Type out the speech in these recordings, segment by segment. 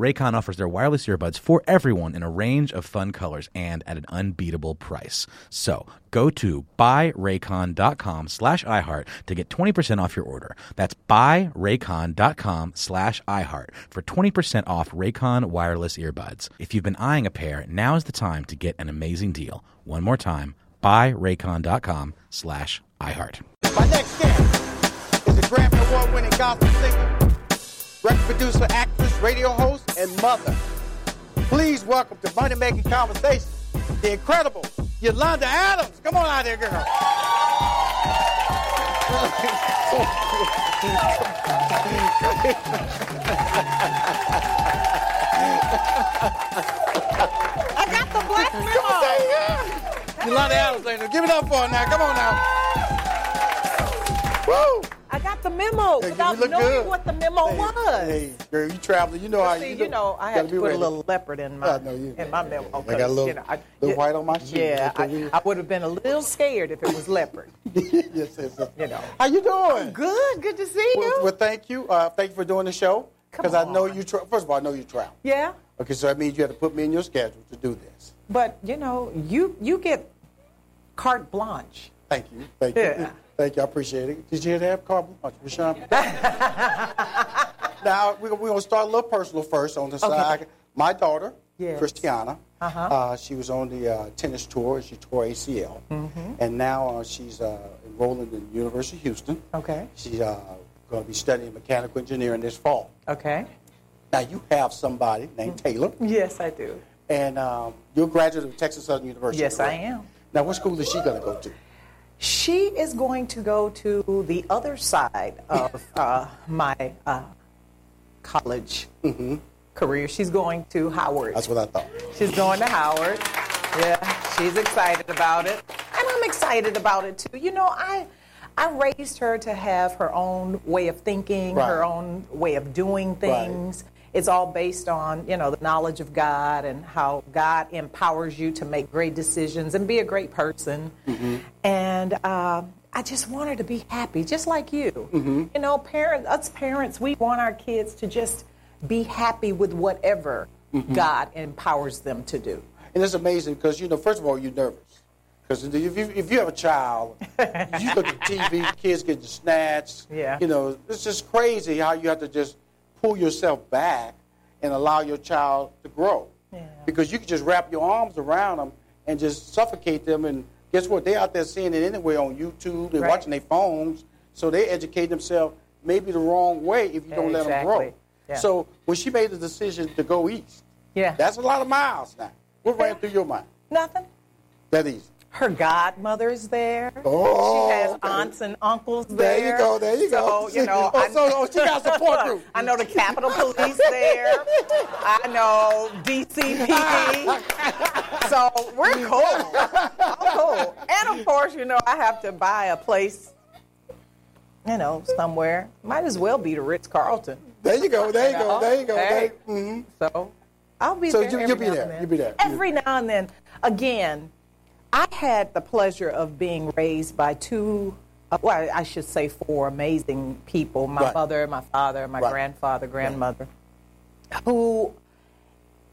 Raycon offers their wireless earbuds for everyone in a range of fun colors and at an unbeatable price. So go to buyraycon.com slash iHeart to get 20% off your order. That's buyraycon.com slash iHeart for 20% off Raycon wireless earbuds. If you've been eyeing a pair, now is the time to get an amazing deal. One more time, buyraycon.com slash iHeart. My next guest is a Grammy Award winning gospel singer, record producer, actress, radio host, and mother. Please welcome to Money Making Conversation, the incredible Yolanda Adams. Come on out here, girl. I got the black memo. Yolanda Adams. Give it up for her now. Come on now. Woo! I got the memo Hey, without knowing good. what the memo Hey, was. Hey, girl, you traveling. You know how See, you you know, I had to put ready. a little leopard in my I know you- in my memo. I got a little- you know, I, little white on my sheet. Yeah, I, I would have been a little scared if it was leopard. yes, yes, yes. You know. How you doing? Good, good to see you. Well, thank you. Uh, thank you for doing the show. Because I know you. Tra- First of all, I know you travel. yeah, Okay, so that means you have to put me in your schedule to do this. but you know, you you get carte blanche. Thank you. Thank you. Thank you. I appreciate it. Did you hear that, Carl? Rushion? now, we're, we're going to start a little personal first on the side. My daughter, Yes. Christiana, Uh-huh. uh, she was on the uh, tennis tour. She tore ACL. Mm-hmm. And now uh, she's uh, enrolling in the University of Houston. Okay. She's uh, going to be studying mechanical engineering this fall. Okay. Now, you have somebody named Taylor, Yes, I do. and um, you're a graduate of Texas Southern University. Yes, I am. Now, what school is she going to go to? She is going to go to the other side of uh, my uh, college career. She's going to Howard. Mm-hmm. That's what I thought. She's going to Howard. Yeah, she's excited about it. And I'm excited about it too. You know, I I raised her to have her own way of thinking, Right. her own way of doing things. It's all based on, you know, the knowledge of God and how God empowers you to make great decisions and be a great person. Mm-hmm. And uh, I just want her to be happy, just like you. Mm-hmm. You know, parents, us parents, we want our kids to just be happy with whatever mm-hmm. God empowers them to do. And it's amazing because, you know, first of all, you're nervous. Because if you, if you have a child, you look at TV, kids getting snatched. Yeah. You know, it's just crazy how you have to just pull yourself back and allow your child to grow. Yeah. Because you can just wrap your arms around them and just suffocate them. And guess what? They're out there seeing it anyway on YouTube. They're Right. watching their phones. So they educate themselves maybe the wrong way if you don't let them grow. Yeah. So when she made the decision to go east, Yeah. that's a lot of miles now. What ran through your mind? Nothing. That easy. Her godmother's there. Oh, she has okay. aunts and uncles There there. you go, there you go. So, you know, Oh, so- oh, she got support group. I know the Capitol Police there. I know DCPD. so we're cool. I'm cool. And of course, you know, I have to buy a place, you know, somewhere. Might as well be the Ritz Carlton. There you go. There you go. There you go. Hey. There, mhm. So I'll be So there. you- every you'll be there. You'll be there. Every now and then. Again, I had the pleasure of being raised by two, uh, well, I should say four amazing people my Right. mother, my father, my Right. grandfather, grandmother, who,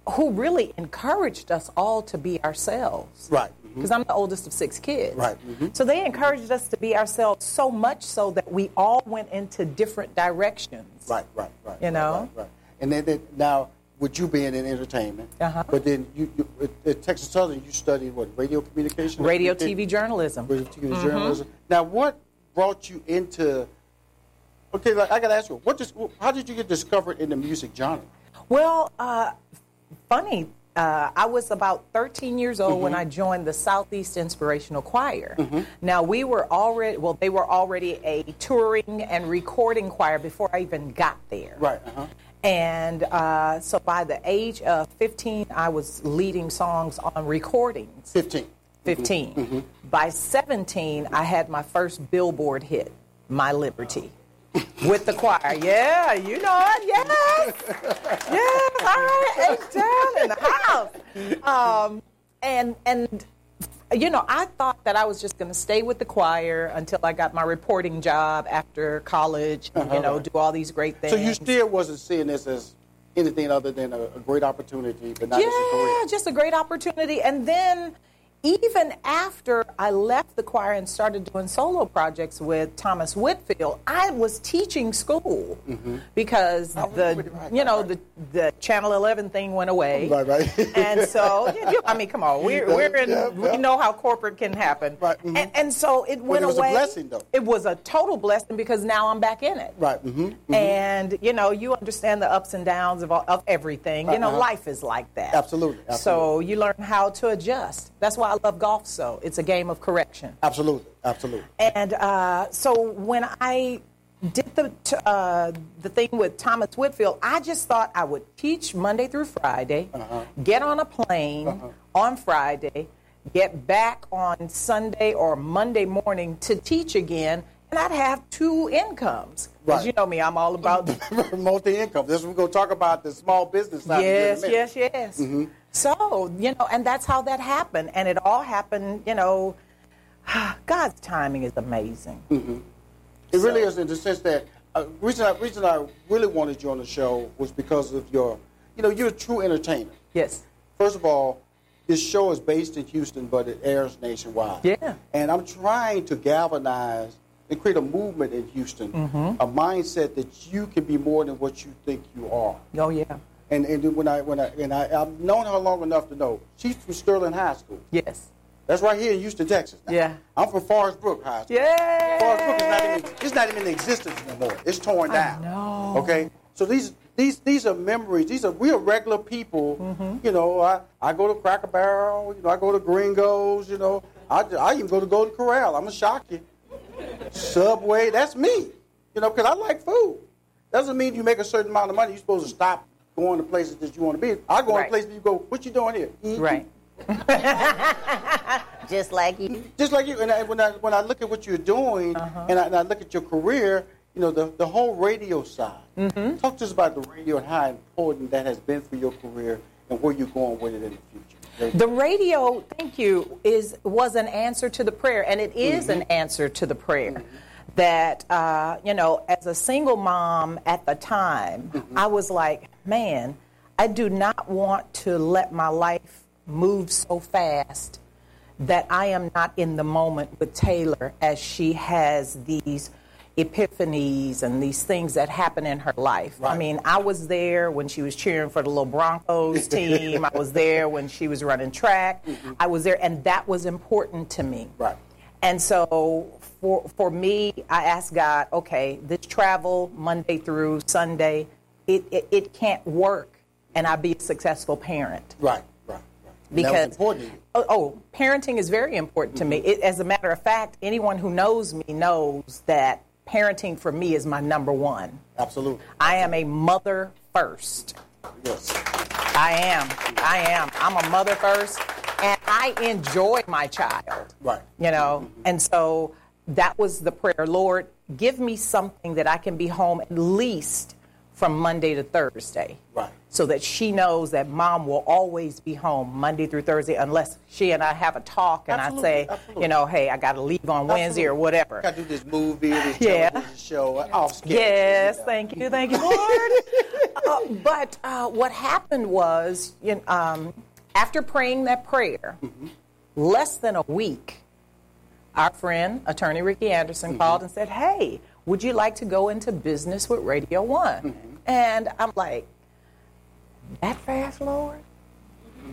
who really encouraged us all to be ourselves. Right. Because I'm the oldest of six kids. Right. Mhm. So they encouraged us to be ourselves so much so that we all went into different directions. Right, right, right. You know? Right, right. And then, then now, with you being in entertainment, Uh-huh. but then you, you at, Texas Southern, you studied what? Radio communication? Radio, TV, journalism. Radio, TV, journalism. Now, what brought you into? Okay, like, I got to ask you, what just, how did you get discovered in the music genre? Well, uh, funny. Uh, I was about 13 years old when I joined the Southeast Inspirational Choir. Now we were already well, they were already a touring and recording choir before I even got there. Right. Uh-huh. And uh, so by the age of 15, I was leading songs on recordings. 15. 15. By 17, I had my first billboard hit, My Liberty, with the choir. Yeah, you know it. Yes. Yes. All right. H-Town in the house. Um, and, and, you know, I thought that I was just going to stay with the choir until I got my reporting job after college, and, you uh-huh. know, do all these great things. So you still wasn't seeing this as anything other than a, a great opportunity, but not as a career. Yeah, just a great opportunity. And then even after I left the choir and started doing solo projects with Thomas Whitfield, I was teaching school because Oh, the right, right, you know right. the the Channel 11 thing went away. Right, right. and so yeah, you- I mean, come on, we're, we're in. Yeah, We know how corporate can happen. Right, mhm. And, and so it went it was a away. blessing, though. It was a total blessing because now I'm back in it. Right. Mm-hmm. And you know, you understand the ups and downs of, all- of everything. You know, Uh-huh. life is like that. Absolutely, absolutely. So you learn how to adjust. That's why I love golf. So it's a game of correction. Absolutely. Absolutely. And uh, so when I did the t- uh, the thing with Thomas Whitfield, I just thought I would teach Monday through Friday, Uh-huh. get on a plane on Friday, get back on Sunday or Monday morning to teach again, and I'd have two incomes. Because Right. you know me, I'm all about Multi-income. This we're going to talk about the small business side. yes, minute. yes, yes. So you know, and that's how that happened, and it all happened. You know, God's timing is amazing. It really is in the sense that uh, reason I, reason I really wanted you on the show was because of your, you know, you're a true entertainer. Yes. First of all, this show is based in Houston, but it airs nationwide. Yeah. And I'm trying to galvanize and create a movement in Houston, Mm-hmm. a mindset that you can be more than what you think you are. Oh yeah. And and when I when I and I, I've known her long enough to know she's from Sterling High School. Yes. That's right here in Houston, Texas. Now. Yeah. I'm from Forest Brook High School. Yay! Forest Brook is not even it's not even in existence anymore. It's torn down. know. Okay. So these these these are memories. These are we are regular people. Mm-hmm. You know, I, I go to Cracker Barrel. You know, I go to Gringos. You know, I, I even go to Golden Corral. I'm gonna shock you. Subway. That's me. You know, because I like food. Doesn't mean you make a certain amount of money. You're supposed to stop going to places that you want to be. I go Right. to places you go. What you doing here? Eating? Right. Just like you. just like you. And I, when I when I look at what you're doing, Uh-huh. and, I, and I look at your career, you know, the the whole radio side. Mm-hmm. Talk to us about the radio and how important that has been for your career and where you're going with it in the future. The radio, thank you, is was an answer to the prayer, and it is an answer to the prayer. That uh, you know, as a single mom at the time, I was like, man, I do not want to let my life move so fast that I am not in the moment with Taylor as she has these epiphanies and these things that happen in her life. I mean, I was there when she was cheering for the little Broncos team. I was there when she was running track. I was there, and that was important to me. Right. And so for for me, I asked God, okay, this travel Monday through Sunday, it, it, it can't work, and I be a successful parent Right, right, right. And that was because important oh, oh, parenting is very important to me. It, as a matter of fact, anyone who knows me knows that parenting for me is my number one. Absolutely. I am a mother first. Yes. I am. I am. I'm a mother first, and I enjoy my child. Right. You know, and so that was the prayer. Lord, give me something that I can be home at least from Monday to Thursday. Right. So that she knows that mom will always be home Monday through Thursday unless she and I have a talk and Absolutely, I say, absolutely. you know, hey, I got to leave on Wednesday or Absolutely. whatever. Got to do this movie, this Yeah. show, off schedule. Yes, you know. thank you, thank you, Lord. uh, but uh, what happened was, you know, um, after praying that prayer, less than a week, our friend, attorney Ricky Anderson, mm-hmm. called and said, "Hey, would you like to go into business with Radio One?" Mm-hmm. And I'm like, "That fast, Lord?"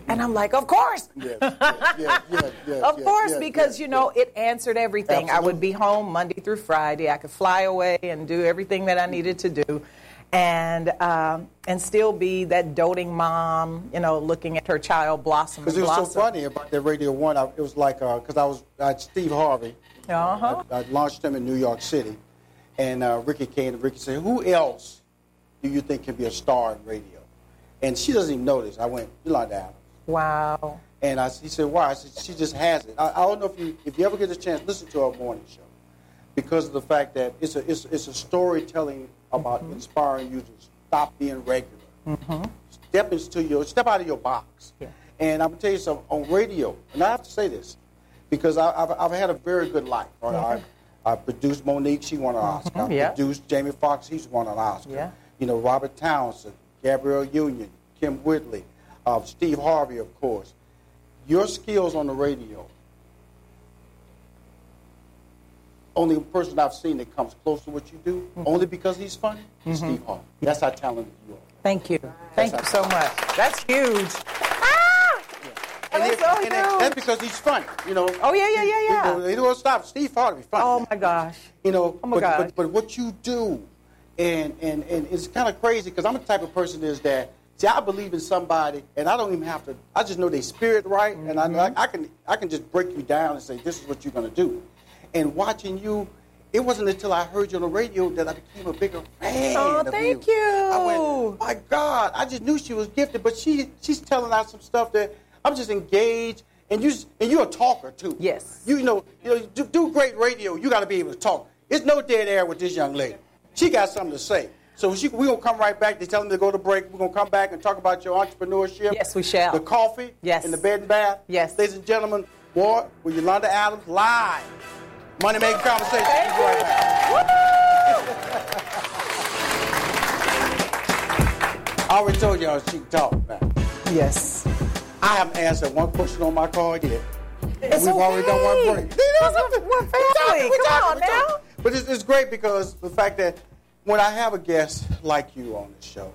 And I'm like, "Of course." Yes, yes, yes, Of course, because you know it answered everything. I would be home Monday through Friday. I could fly away and do everything that I needed to do. And um, and still be that doting mom, you know, looking at her child blossom. Because it was blossom. so funny about that Radio One. I, it was like because I was I Steve Harvey. Uh-huh. I, I launched him in New York City, and uh, Ricky came and Ricky said, "Who else do you think can be a star in radio?" And she doesn't even know this. I went, Yolanda Adams. Wow. And I, he said, "Why?" I said, "She just has it." I, I don't know if you if you ever get a chance, listen to her morning show, because of the fact that it's a it's, it's a storytelling about Mm-hmm. inspiring you to stop being regular, step into your step out of your box. Yeah. And I'm gonna tell you something on radio, and I have to say this because I, I've I've had a very good life. Right? I, I produced Mo'Nique; she won an Oscar. I Yeah. produced Jamie Foxx; he's won an Oscar. Yeah. You know, Robert Townsend, Gabrielle Union, Kym Whitley, uh, Steve Harvey, of course. Your skills on the radio, only person I've seen that comes close to what you do, only because he's funny, is Steve Harvey. That's how talented you are. Thank you. Thank you so much. That's huge. Ah! And, That's it- so and it- that's because he's funny, you know. Oh, yeah, yeah, yeah, yeah. You know, He don't stop. Steve Harvey, funny. Oh my gosh. You know, Oh my but, gosh. but but what you do, and and and it's kind of crazy because I'm the type of person is that see I believe in somebody and I don't even have to. I just know their spirit right, and I, Mm-hmm. I can I can just break you down and say this is what you're gonna do. And watching you, it wasn't until I heard you on the radio that I became a bigger fan. Oh, of thank you. you. I went, my God, I just knew she was gifted, but she she's telling out some stuff that I'm just engaged. And you and you're a talker too. Yes. You know, you know, do, do great radio. You got to be able to talk. It's no dead air with this young lady. She got something to say. So she, we're gonna come right back. They tell them to go to break. We're gonna come back and talk about your entrepreneurship. Yes, we shall. The coffee. Yes. And the bed and bath. Yes. Ladies and gentlemen, Ward with Yolanda Adams live. Money making conversation. Thank We'll right. I already told y'all she talk. Yes. I haven't answered one question on my card yet. And It's we've already done one okay. break. We're- we're family. We're Come talking, on now. talking. But it's, it's great because the fact that when I have a guest like you on the show,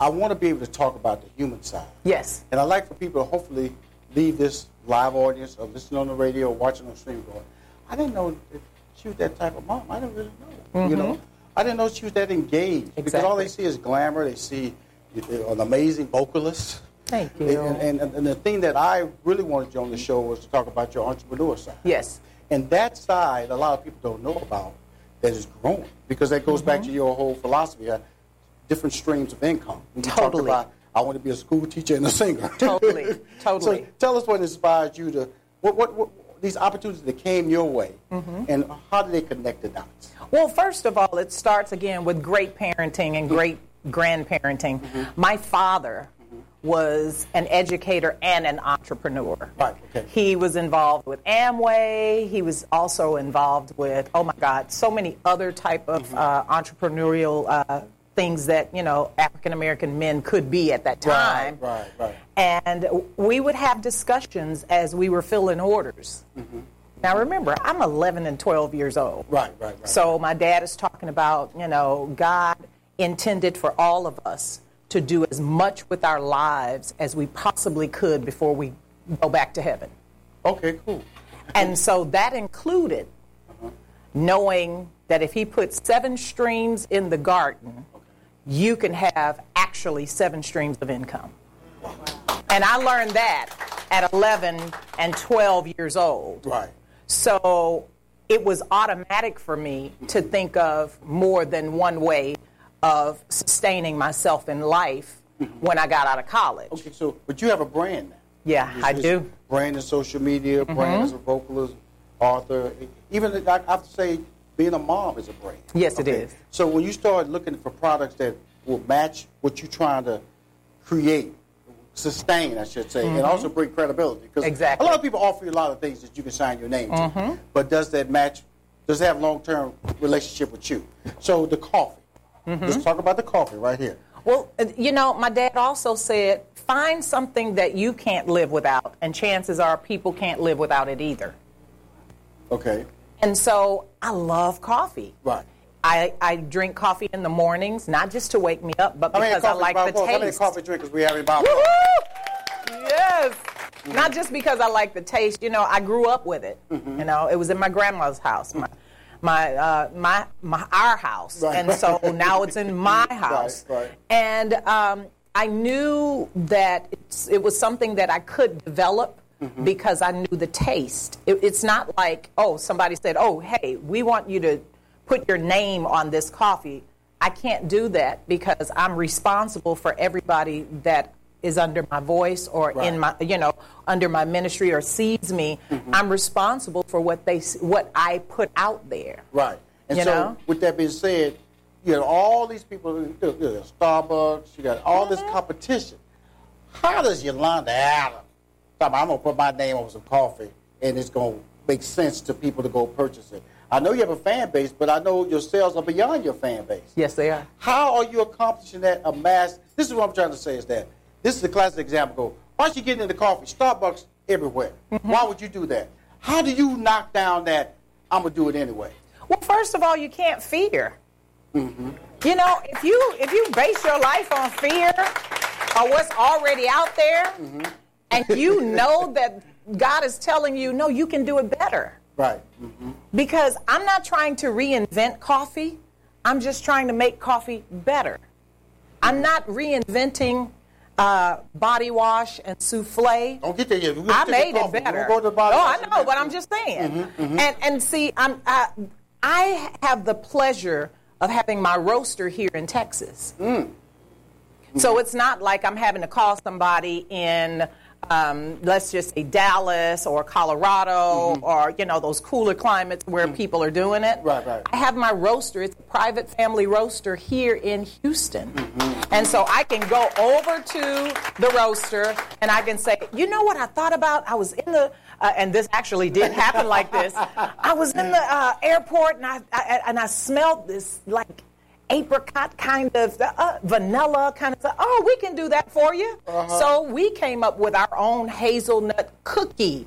I want to be able to talk about the human side. Yes. And I like for people to hopefully leave this live audience or listening on the radio or watching on stream going, I didn't know that she was that type of mom. I didn't really know. You know, I didn't know she was that engaged because all they see is glamour. They see an amazing vocalist. Thank you. And, and, and the thing that I really wanted you on the show was to talk about your entrepreneur side. Yes. And that side, a lot of people don't know about that is growing because that goes back to Mm-hmm. your whole philosophy of different streams of income. Totally. about, I want to be a school teacher and a singer. Totally. Totally. so tell us what inspired you to, what, what, what these opportunities that came your way, Mm-hmm. and how do they connect the dots? Well, first of all, it starts again with great parenting and great grandparenting. My father was an educator and an entrepreneur. Right, okay. He was involved with Amway. He was also involved with, oh my God, so many other type of uh, entrepreneurial uh, things that, you know, African American men could be at that time. Right, right, right. And we would have discussions as we were filling orders. Mm-hmm. Now remember, I'm 11 and 12 years old. Right, right, right. So my dad is talking about, you know, God intended for all of us to do as much with our lives as we possibly could before we go back to heaven. Okay, cool. And so that included uh-huh. knowing that if he put seven streams in the garden, you can have actually seven streams of income. And I learned that at 11 and 12 years old. Right. So it was automatic for me to think of more than one way of sustaining myself in life when I got out of college. Okay, so, but you have a brand now. Yeah, I do. Mm-hmm. Brand in social media, brand as a vocalist, author. Even I have to say, being a mom is a brand. Yes, it is. So when you start looking for products that will match what you're trying to create, sustain, I should say, and also bring credibility. Because Mm-hmm. Exactly. a lot of people offer you a lot of things that you can sign your name to, Mm-hmm. but does that match? Does it have long-term relationship with you? So the coffee. Mm-hmm. Let's talk about the coffee right here. Well, you know, my dad also said, find something that you can't live without, and chances are people can't live without it either. Okay. And so I love coffee. Right. I, I drink coffee in the mornings, not just to wake me up, but because I like Bob, the taste. How many coffee drinkers we have in Bob? Woo-hoo! Yes. Not just because I like the taste. You know, I grew up with it. Mm-hmm. You know, it was in my grandma's house. My, my uh, my my our house, Right. and so now it's in my house. right. And um, I knew that it's, it was something that I could develop Mm-hmm. because I knew the taste. It, it's not like oh somebody said oh hey we want you to put your name on this coffee. I can't do that because I'm responsible for everybody that is under my voice or in my you know under my ministry or sees me. I'm responsible for what they what I put out there. Right. And You so, know? with that being said, you got all these people, you know, know, Starbucks, you got all Mm-hmm. this competition. How does Yolanda Adams, I'm going to put my name on some coffee and it's going to make sense to people to go purchase it? I know you have a fan base, but I know your sales are beyond your fan base. Yes, they are. How are you accomplishing that? A mass. This is what I'm trying to say is that this is the classic example. Go, why don't you get into the coffee? Starbucks everywhere. Mm-hmm. Why would you do that? How do you knock down that? I'm gonna do it anyway. Well, first of all, you can't fear. Mm-hmm. You know, if you if you base your life on fear or what's already out there, Mm-hmm. and you know that God is telling you, no, you can do it better. Right. Because I'm not trying to reinvent coffee. I'm just trying to make coffee better. I'm not reinventing uh, body wash and souffle. Don't get there yet. I made it better. Go to bottom oh, I know, but I'm just saying. Mm-hmm, And and see, I'm I, I have the pleasure of having my roaster here in Texas. Mm. So it's not like I'm having to call somebody in. Um, let's just say Dallas or Colorado or you know those cooler climates where people are doing it. Mm-hmm. Right, right. I have my roaster. It's a private family roaster here in Houston. And so I can go over to the roaster and I can say, you know what I thought about? I was in the, uh, and this actually did happen like this. I was in the uh, airport and I, I, and I smelled this like apricot kind of uh, uh, vanilla kind of stuff. Oh, we can do that for you. Uh-huh. So we came up with our own hazelnut cookie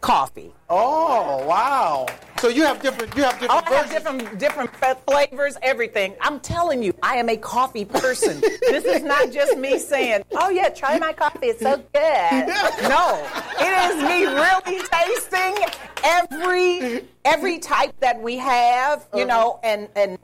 coffee. Oh wow! So you have different. You have Oh, different I have different different flavors, everything. I'm telling you, I am a coffee person. this is not just me saying, "Oh yeah, try my coffee; it's so good." No, it is me really tasting every every type that we have, you uh-huh. know, and and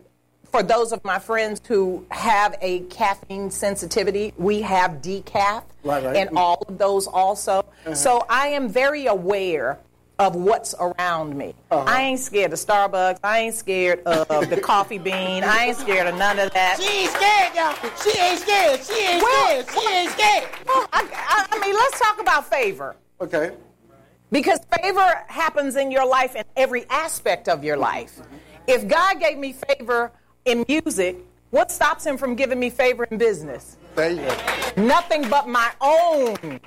for those of my friends who have a caffeine sensitivity, we have decaf Right, right. and all of those also. Uh-huh. So I am very aware of what's around me. Uh-huh. I ain't scared of Starbucks. I ain't scared of the coffee bean. I ain't scared of none of that. She ain't scared, y'all. She ain't scared. She ain't Well, scared. She ain't scared. Well, I, I, I mean, let's talk about favor. Okay. Because favor happens in your life in every aspect of your life. If God gave me favor in music, what stops him from giving me favor in business? There you go. Nothing but my own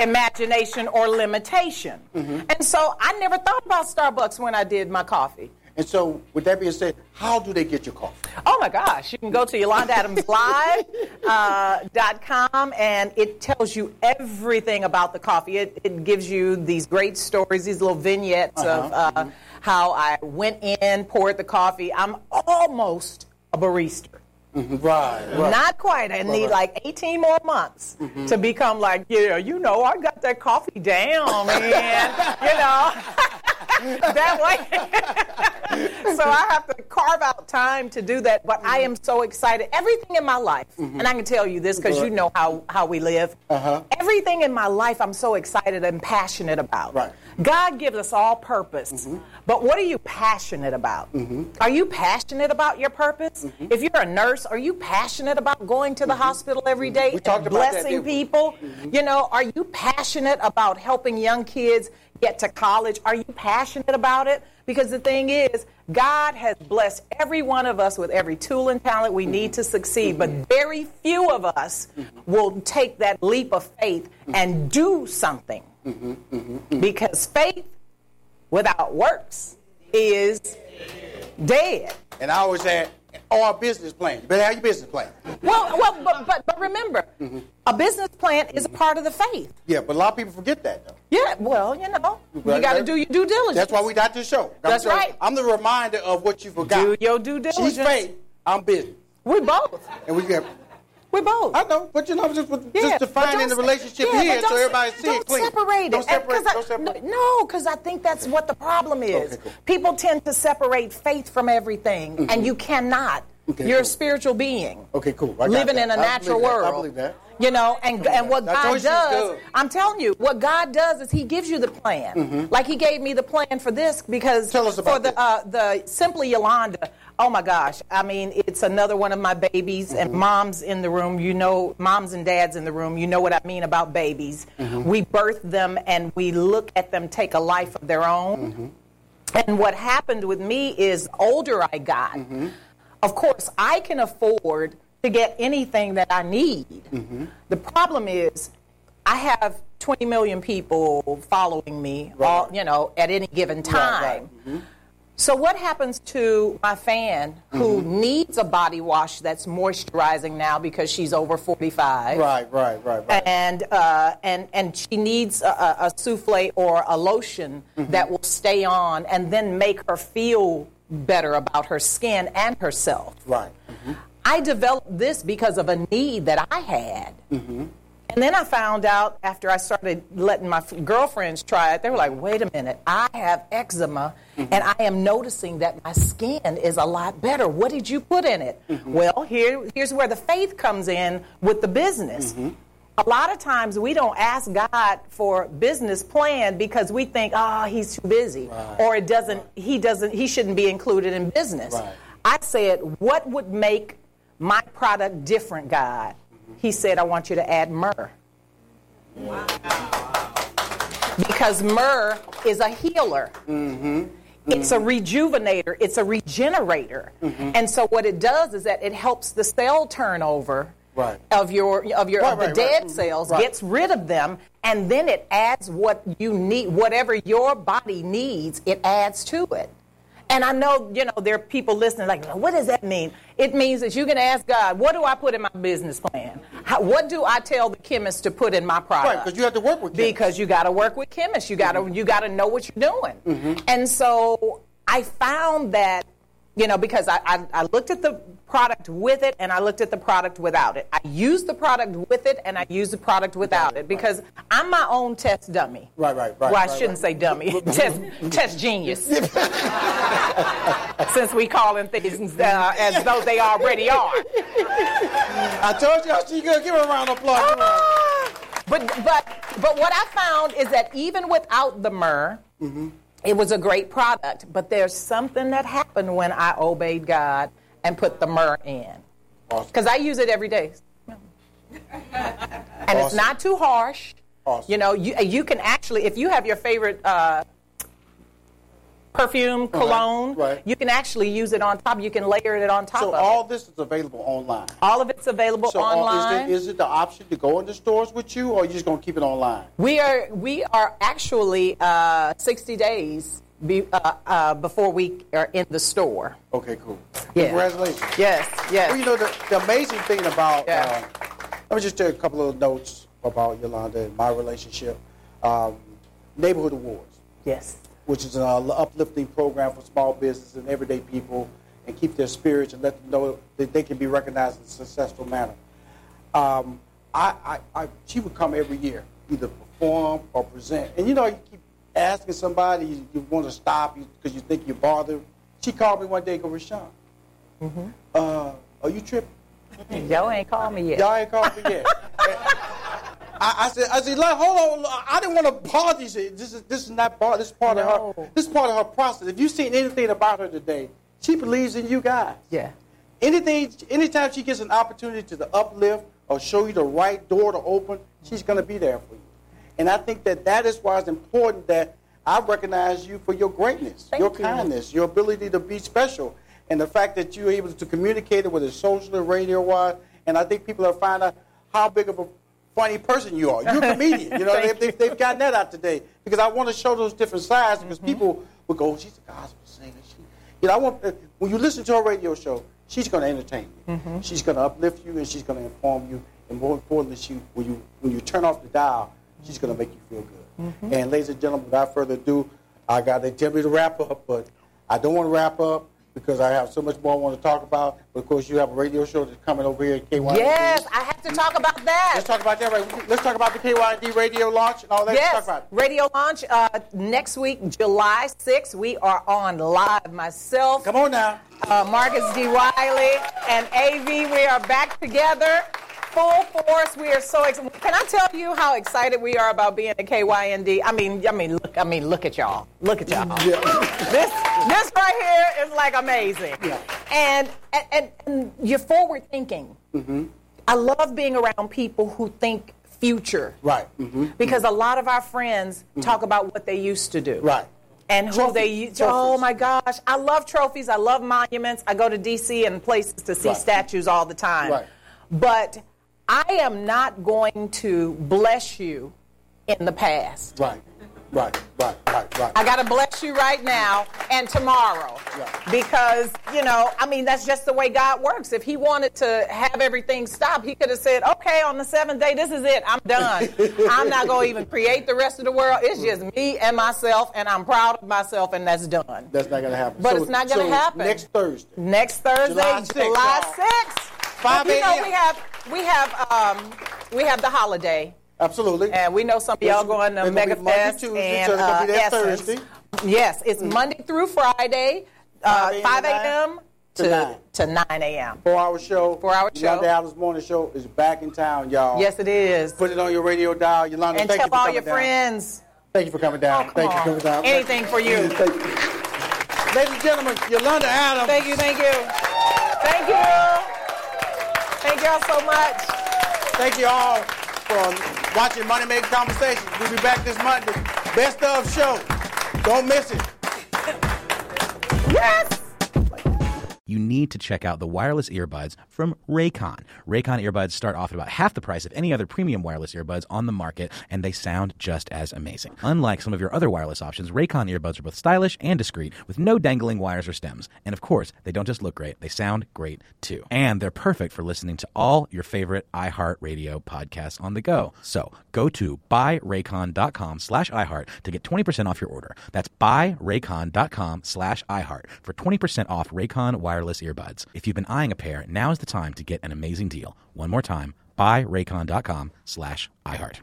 imagination or limitation. Mm-hmm. And so I never thought about Starbucks when I did my coffee. And so, with that being said, how do they get your coffee? Oh my gosh, you can go to YolandaAdamsLive.com uh, and it tells you everything about the coffee. It, it gives you these great stories, these little vignettes of uh-huh. uh, how I went in, poured the coffee. I'm almost a barista. Mm-hmm. Right. right. Not quite. I need right. like 18 more months mm-hmm. to become like, yeah, you know, I got that coffee down, man. you know, that way. so I have to carve out time to do that. But I am so excited. Everything in my life, mm-hmm. and I can tell you this because you know how, how we live. Uh-huh. Everything in my life, I'm so excited and passionate about. Right. God gives us all purpose, mm-hmm. but what are you passionate about? Mm-hmm. Are you passionate about your purpose? If you're a nurse, are you passionate about going to the hospital every day We talked and blessing people? You know, are you passionate about helping young kids get to college? Are you passionate about it? Because the thing is, God has blessed every one of us with every tool and talent we need to succeed, but very few of us will take that leap of faith and do something. Because faith without works is dead. And I always say, or a business plan. You better have your business plan. Well, well, but but, but remember, mm-hmm. a business plan is a part of the faith. Yeah, but a lot of people forget that, though. Yeah, well, you know, you Right, got to do your due diligence. That's why we got this show. That's right. I'm the reminder of what you forgot. do your due diligence. She's faith. I'm business. We both. And we get. We're both. I know, but you know, just, just Yeah, defining the relationship yeah, here so everybody see don't it clean. Separate Don't separate it. And- separate. 'cause I- Don't separate. No, because I think that's what the problem is. Okay, cool. People tend to separate faith from everything, and you cannot. Mm-hmm. Okay, You're cool. a spiritual being. Okay, cool. I living that. in a I natural. I world. believe that. You know, and and what God does. I'm telling you, what God does is He gives you the plan. Like He gave me the plan for this because Mm-hmm. Tell us for the uh, the Simply Yolanda. Oh my gosh! I mean, it's another one of my babies, and Mm-hmm. moms in the room. You know, moms and dads in the room. You know what I mean about babies. Mm-hmm. We birth them, and we look at them take a life of their own. Mm-hmm. And what happened with me is, older I got, Mm-hmm. of course, I can afford to get anything that I need. Mm-hmm. The problem is, I have 20 million people following me, all, Right. you know, at any given time. right. So what happens to my fan who Mm-hmm. needs a body wash that's moisturizing now because she's over 45? Right, right, right, right. and uh, and and she needs a, a, souffle or a lotion Mm-hmm. that will stay on and then make her feel better about her skin and herself. right. I developed this because of a need that I had. Mm-hmm. And then I found out after I started letting my f- girlfriends try it, they were like, wait a minute, I have eczema Mm-hmm. and I am noticing that my skin is a lot better. What did you put in it? Mm-hmm. Well, here, here's where the faith comes in with the business. Mm-hmm. A lot of times we don't ask God for business plan because we think, oh, he's too busy, Right. or it doesn't. He doesn't. He shouldn't be included in business. Right. I said, what would make my product different, God? He said, I want you to add myrrh. Because myrrh is a healer. Mm-hmm. It's a rejuvenator. It's a regenerator. Mm-hmm. And so what it does is that it helps the cell turnover Right. of your of your Right, of the right, dead cells, gets rid of them, and then it adds what you need, whatever your body needs, it adds to it. And I know, you know, there are people listening like, what does that mean? It means that you can ask God, what do I put in my business plan? How, what do I tell the chemist to put in my product? Right, because you have to work with chemists. Because you got to work with chemists. You got to you got to know what you're doing. Mm-hmm. And so I found that, you know, because I, I, I looked at the product with it and I looked at the product without it. I used the product with it and I used the product without it because I'm my own test dummy. Right, right, right, Well, I right, shouldn't right. say dummy. test, test genius. Since we calling things uh, as though they already are. I told y'all she gonna give her a round of applause. On. But but but what I found is that even without the myrrh, it was a great product. But there's something that happened when I obeyed God and put the myrrh in, Awesome. because I use it every day. And it's not too harsh. Awesome. You know, you you can actually, if you have your favorite uh, perfume, cologne, right. you can actually use it on top. You can layer it on top So all it. this is available online. All of it's available online. So uh, online. is, there, is it the option to go into stores with you, or are you just gonna keep it online? We are we are actually uh, 60 days be, uh, uh, before we are in the store. Okay, cool. Yeah. Congratulations. Yes, yes. Well, you know, the, the amazing thing about, Yeah. uh, let me just you a couple of notes about Yolanda and my relationship. Um, Neighborhood Awards, yes. Which is an uh, uplifting program for small business and everyday people and keep their spirits and let them know that they can be recognized in a successful manner. Um, I, I, I, she would come every year, either perform or present. And you know, you keep asking somebody, you, you want to stop because you think you're bothered. She called me one day and go, Rushion, uh, are you tripping? Joe ain't called me yet. Y'all ain't called me yet. I, I said, I said, like, hold on. I didn't want to you. This is this is not bar. This is part of her. This is part of her process. If you've seen anything about her today, she believes in you guys. Yeah. Anything, anytime she gets an opportunity to the uplift or show you the right door to open, she's going to be there for you. And I think that that is why it's important that I recognize you for your greatness, Thank your you. kindness, your ability to be special, and the fact that you're able to communicate it with it socially, radio wise. And I think people are finding out how big of a funny person you are. You're a comedian. You know, Thank they've, they've gotten that out today because I want to show those different sides Mm-hmm. because people will go, she's a gospel singer. She, you know, I want uh, when you listen to her radio show, she's going to entertain you. Mm-hmm. She's going to uplift you and she's going to inform you. And more importantly, she when you when you turn off the dial, she's going to make you feel good. Mm-hmm. And ladies and gentlemen, without further ado, I got they tell me to wrap up, but I don't want to wrap up because I have so much more I want to talk about. But of course, you have a radio show that's coming over here at KYD. Yes, I have to talk about that. Let's talk about that. Right. Let's talk about the KYD radio launch and all that. Yes, radio launch uh, next week, July 6th. We are on live. Myself, Come on now. uh, Marcus D. Wiley, and AV. We are back together, full force. We are so excited. Can I tell you how excited we are about being at KYND? I mean, I mean, look, I mean, look at y'all. Look at y'all. This, this right here is like amazing. Yeah. And, and, and you're forward thinking. Mm-hmm. I love being around people who think future. Right. Mm-hmm. Because a lot of our friends talk about what they used to do. Right. And who Trophies. they used. Trophies. Oh my gosh. I love trophies. I love monuments. I go to DC and places to see Right. statues all the time. Right. But I am not going to bless you in the past. Right. Right. Right. Right. Right. I got to bless you right now and tomorrow. Right. Because, you know, I mean, that's just the way God works. If He wanted to have everything stop, He could have said, okay, on the seventh day, this is it. I'm done. I'm not going to even create the rest of the world. It's just me and myself, and I'm proud of myself, and that's done. That's not going to happen. But So- it's not gonna so happen. Next Thursday. Next Thursday, July July 6th, y'all. 6th. 5 You know, we have, we have, um, we have the holiday. Absolutely. And we know some of y'all going to gonna Monday, Tuesday, and so it's be uh. Thursday. Yes, it's Monday through Friday, uh, 5 5 a.m. to to, 9. 9 a.m. Four-hour show. Four-hour show. Yolanda Adams Morning Show is back in town, y'all. Yes, it is. Put it on your radio dial. Yolanda, And thank tell you all your down. friends. Thank you for coming down. Come thank you for coming down. Anything for you. Ladies and gentlemen, Yolanda Adams. Thank you, thank you. Thank you. Thank y'all so much. Thank you all for watching Money Making Conversations. We'll be back this Monday. Best of show. Don't miss it. Yes. you need to check out the wireless earbuds from Raycon. Raycon earbuds start off at about half the price of any other premium wireless earbuds on the market, and they sound just as amazing. Unlike some of your other wireless options, Raycon earbuds are both stylish and discreet, with no dangling wires or stems. And of course, they don't just look great, they sound great too. And they're perfect for listening to all your favorite iHeartRadio podcasts on the go. So go to buyraycon.com slash iHeart to get 20% off your order. That's buyraycon.com slash iHeart for 20% off Raycon wireless earbuds. If you've been eyeing a pair, now is the time to get an amazing deal. One more time, buyraycon.com slash iHeart.